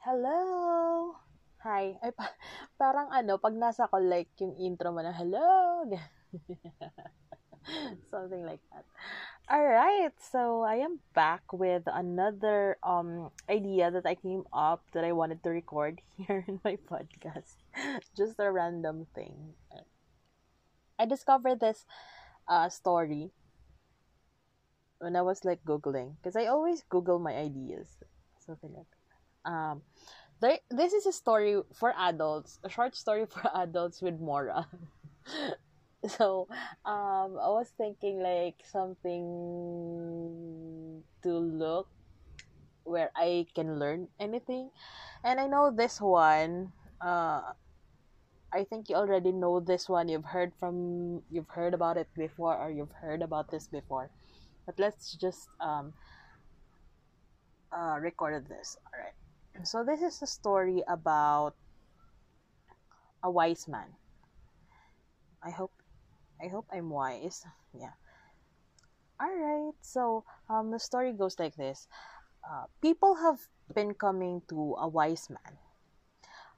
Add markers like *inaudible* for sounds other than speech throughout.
Hello! Hi. Ay, pa- *laughs* parang ano, pag nasa ko, like, yung intro mo na, hello! *laughs* Something like that. Alright, so I am back with another um idea that I came up that I wanted to record *laughs* here in my podcast. Just a random thing. I discovered this uh, story when I was like Googling, because I always Google my ideas. Something like that. Um, there, this is a story for adults, a short story for *laughs* adults with Mora. *laughs* so, um, I was thinking like something to look where I can learn anything, and I know this one. Uh, I think you already know this one. You've heard from, you've heard about it before, or you've heard about this before. But let's just um, uh, record this. All right. So this is a story about a wise man. I hope I hope I'm wise. *laughs* Yeah. All right. So um, the story goes like this. Uh, people have been coming to a wise man,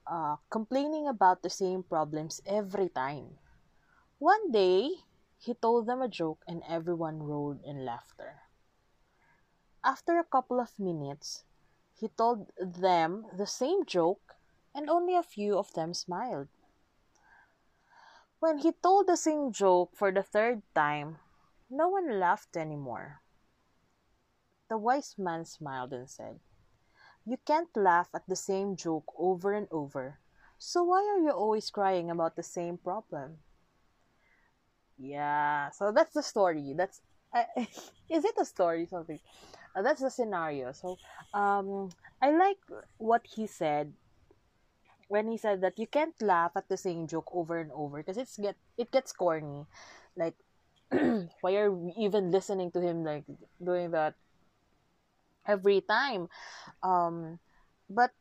uh, complaining about the same problems every time. One day, he told them a joke and everyone roared in laughter. After a couple of minutes, he told them the same joke, and only a few of them smiled. When he told the same joke for the third time, no one laughed anymore. The wise man smiled and said, You can't laugh at the same joke over and over, so why are you always crying about the same problem? Yeah, so that's the story. That's uh, *laughs* is it a story something? Uh, that's the scenario. So, um, I like what he said when he said that you can't laugh at the same joke over and over because it's get it gets corny. Like, *clears throat* why are we even listening to him like doing that every time? Um, but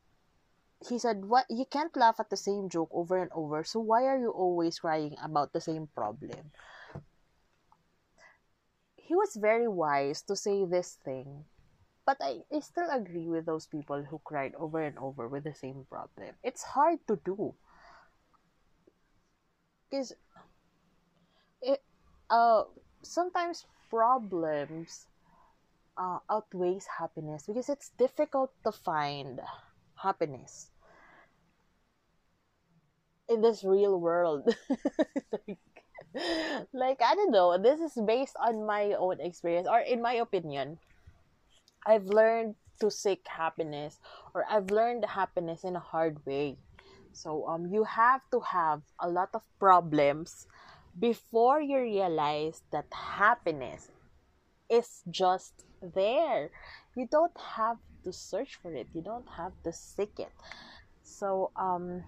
he said, "What you can't laugh at the same joke over and over. So why are you always crying about the same problem?" he was very wise to say this thing. But I, I still agree with those people who cried over and over with the same problem. It's hard to do. Because it uh sometimes problems uh, outweighs happiness because it's difficult to find happiness in this real world. *laughs* like, like I don't know. This is based on my own experience or in my opinion. I've learned to seek happiness or I've learned happiness in a hard way. So um you have to have a lot of problems before you realize that happiness is just there. You don't have to search for it. You don't have to seek it. So um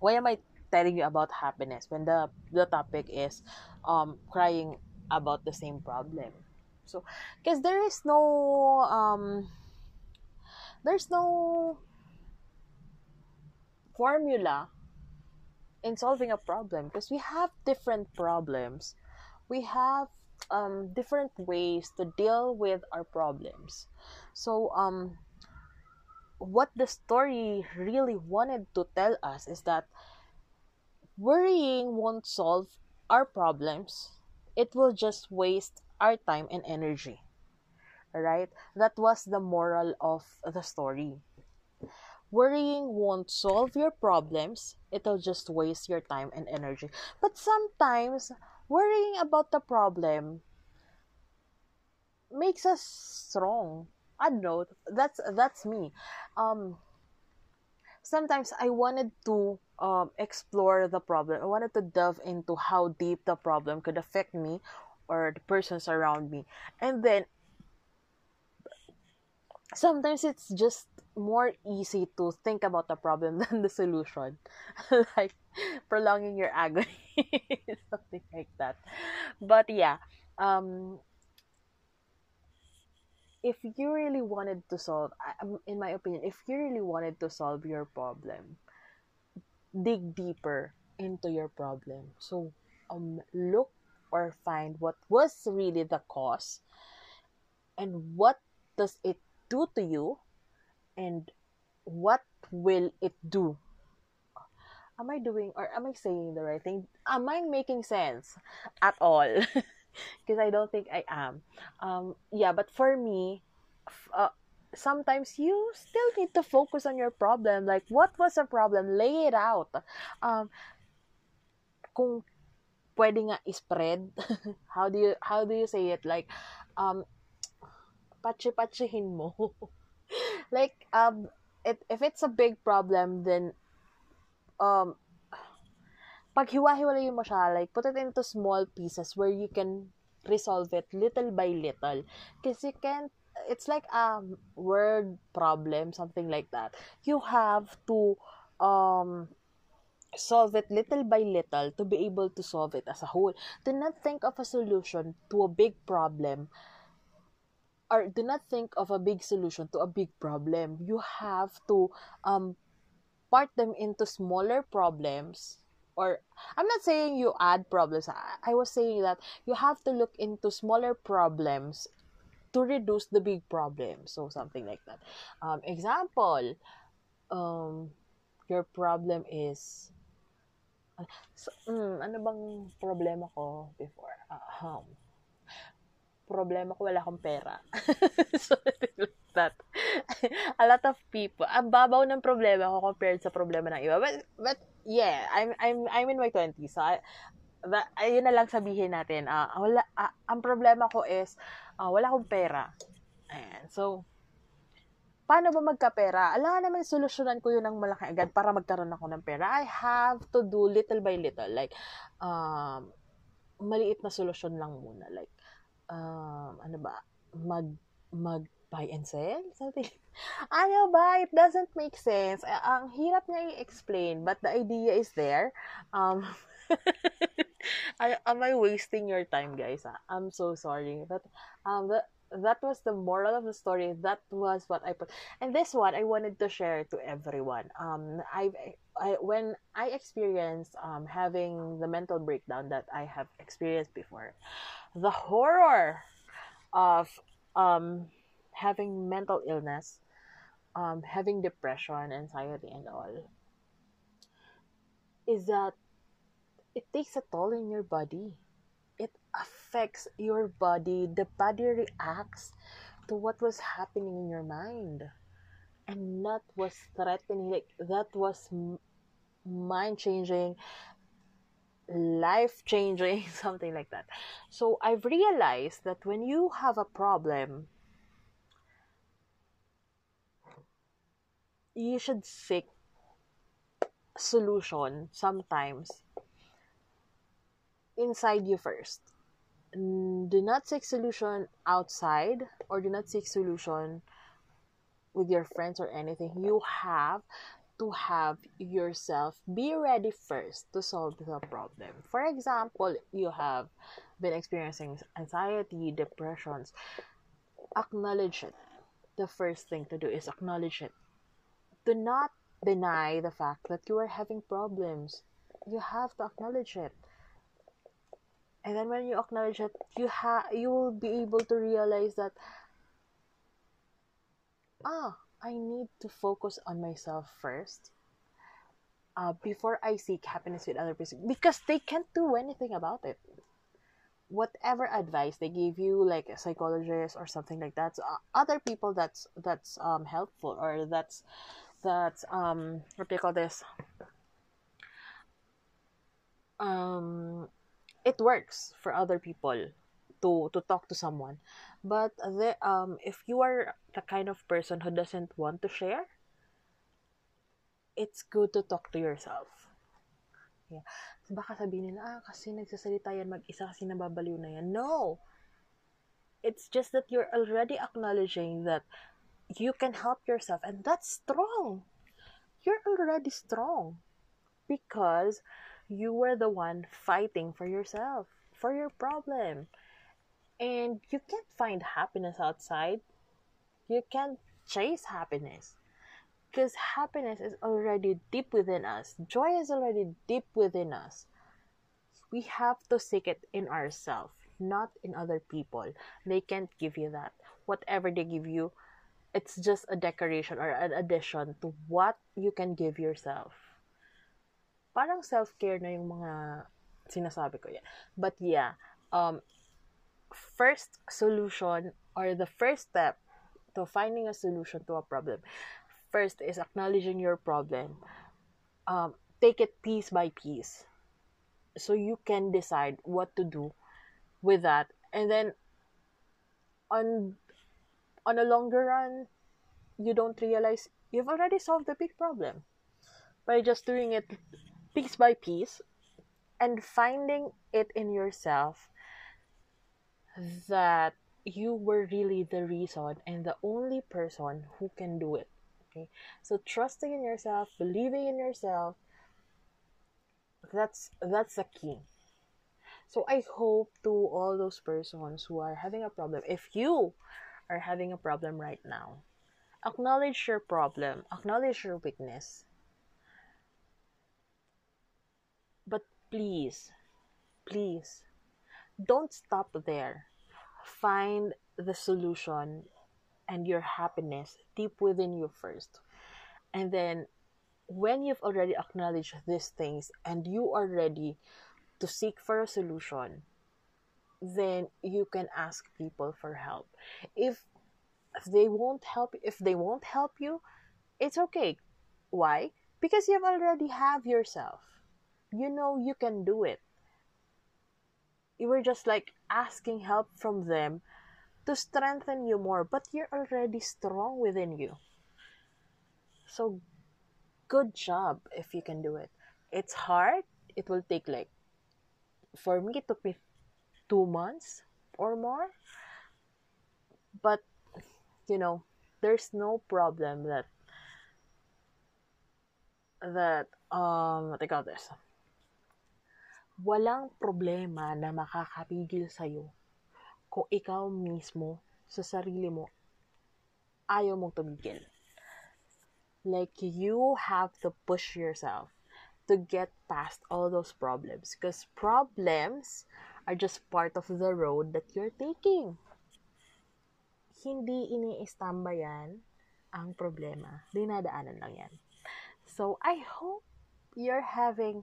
why am I telling you about happiness when the the topic is um crying about the same problem so because there is no um there's no formula in solving a problem because we have different problems we have um different ways to deal with our problems so um what the story really wanted to tell us is that Worrying won't solve our problems. It will just waste our time and energy. Right? That was the moral of the story. Worrying won't solve your problems. It'll just waste your time and energy. But sometimes worrying about the problem makes us strong. I don't know. That's that's me. Um sometimes I wanted to um, explore the problem. I wanted to delve into how deep the problem could affect me or the persons around me. And then sometimes it's just more easy to think about the problem *laughs* than the solution. *laughs* like prolonging your agony, *laughs* something like that. But yeah, um, if you really wanted to solve in my opinion if you really wanted to solve your problem dig deeper into your problem so um look or find what was really the cause? And what does it do to you? And what will it do? Am i doing or am i saying the right thing? Am i making sense at all? *laughs* Because i don't think i am. Um yeah but for me uh, sometimes you still need to focus on your problem. Like what was the problem? Lay it out. Um kung pwede nga spread *laughs* how do you how do you say it? Like um patsi-patsihin mo. *laughs* Like um it, if it's a big problem then um pag hiwa-hiwalay mo siya like put it into small pieces where you can resolve it little by little. Because you can't it's like a word problem something like that. You have to um solve it little by little to be able to solve it as a whole. Do not think of a solution to a big problem or do not think of a big solution to a big problem. You have to um, part them into smaller problems or I'm not saying you add problems. I, I was saying that you have to look into smaller problems to reduce the big problem. So something like that. Um, example, um, your problem is So, mm, ano bang problema ko before? Uh, um, problema ko wala akong pera. *laughs* so, that. a lot of people, ang babaw ng problema ko compared sa problema ng iba. But, but yeah, I'm, I'm, I'm in my 20s. So, I, that, ayun na lang sabihin natin. Uh, wala, uh, ang problema ko is, uh, wala akong pera. Ayan. So, paano ba magkapera? Alam naman, solusyonan ko yun ng malaki agad para magkaroon ako ng pera. I have to do little by little. Like, um, maliit na solusyon lang muna. Like, um, ano ba? Mag, mag buy and sell? *laughs* Something. ano ba? It doesn't make sense. Ang hirap niya i-explain, but the idea is there. Um, *laughs* I, am I wasting your time, guys? I'm so sorry. But um, the, that was the moral of the story that was what i put. And this one i wanted to share to everyone. Um i've I, when i experienced um having the mental breakdown that i have experienced before the horror of um having mental illness um having depression anxiety and all is that it takes a toll in your body affects your body. The body reacts to what was happening in your mind. And that was threatening, like, that was mind changing, life changing, *laughs* something like that. So I've realized that when you have a problem, you should seek solution sometimes inside you first. Do not seek solution outside or do not seek solution with your friends or anything. You have to have yourself be ready first to solve the problem. For example, you have been experiencing anxiety, depressions. Acknowledge it. The first thing to do is acknowledge it. Do not deny the fact that you are having problems. You have to acknowledge it and then when you acknowledge it you have you will be able to realize that ah i need to focus on myself first uh, before i seek happiness with other people because they can't do anything about it. Whatever advice they give you like a psychologist or something like that so, uh, other people that's that's um helpful or that's that's um what do you call this? Um it works for other people to to talk to someone. But the, um if you are the kind of person who doesn't want to share it's good to talk to yourself. Yeah. Baka sabihin nila ah kasi nagsasalita yan mag-isa kasi nababaliw na yan. No! It's just that you're already acknowledging that you can help yourself and that's strong. You're already strong because you were the one fighting for yourself, for your problem. And you can't find happiness outside. You can't chase happiness. Because happiness is already deep within us. Joy is already deep within us. We have to seek it in ourselves, not in other people. They can't give you that. Whatever they give you, it's just a decoration or an addition to what you can give yourself. Parang self-care na yung mga sinasabi ko yan. But yeah, um, first solution or the first step to finding a solution to a problem first is acknowledging your problem. Um, take it piece by piece so you can decide what to do with that and then on on a longer run you don't realize you've already solved the big problem by just doing it piece by piece and finding it in yourself that you were really the reason and the only person who can do it okay? So trusting in yourself believing in yourself that's that's the key. So i hope to all those persons who are having a problem if you are having a problem right now acknowledge your problem acknowledge your weakness but please please don't stop there find the solution and your happiness deep within you first and then when you've already acknowledged these things and you are ready to seek for a solution, then you can ask people for help. If they won't help if they won't help you, it's okay. Why? Because you've already have yourself. You know you can do it. You were just like asking help from them to strengthen you more, but you're already strong within you. So good job if you can do it. It's hard. It will take like, for me, it took me two months or more. But, you know, there's no problem that, that, um, I call this? Walang problema na makakapigil sa'yo kung ikaw mismo sa sarili mo ayaw mong tumigil. like you have to push yourself to get past all those problems because problems are just part of the road that you're taking. Hindi iniistamba yan ang problema. Dinadaanan lang yan. So, I hope you're having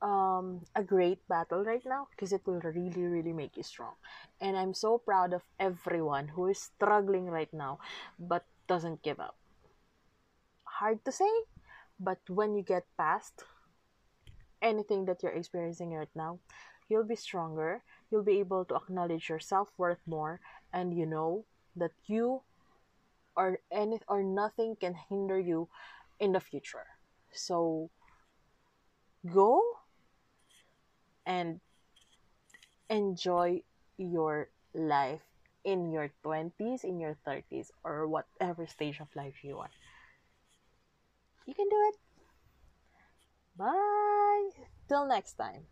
um, a great battle right now because it will really, really make you strong. And I'm so proud of everyone who is struggling right now but doesn't give up hard to say, but when you get past anything that you're experiencing right now, you'll be stronger. You'll be able to acknowledge your self worth more, and you know that you or any or nothing can hinder you in the future. So go and enjoy your life in your 20s, in your 30s, or whatever stage of life you are. You can do it. Bye. Till next time.